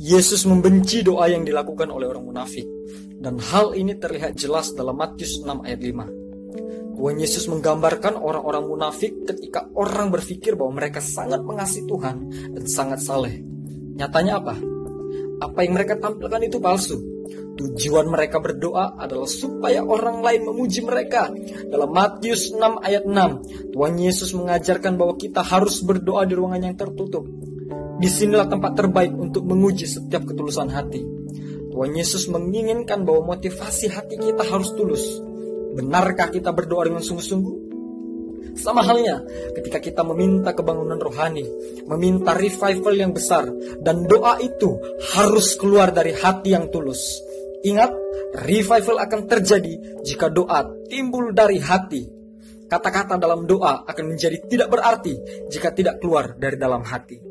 Yesus membenci doa yang dilakukan oleh orang munafik. Dan hal ini terlihat jelas dalam Matius 6 ayat 5. Tuhan Yesus menggambarkan orang-orang munafik ketika orang berpikir bahwa mereka sangat mengasihi Tuhan dan sangat saleh. Nyatanya apa? Apa yang mereka tampilkan itu palsu. Tujuan mereka berdoa adalah supaya orang lain memuji mereka. Dalam Matius 6 ayat 6, Tuhan Yesus mengajarkan bahwa kita harus berdoa di ruangan yang tertutup. Di sinilah tempat terbaik untuk menguji setiap ketulusan hati. Tuhan Yesus menginginkan bahwa motivasi hati kita harus tulus. Benarkah kita berdoa dengan sungguh-sungguh? Sama halnya ketika kita meminta kebangunan rohani, meminta revival yang besar, dan doa itu harus keluar dari hati yang tulus. Ingat, revival akan terjadi jika doa timbul dari hati. Kata-kata dalam doa akan menjadi tidak berarti jika tidak keluar dari dalam hati.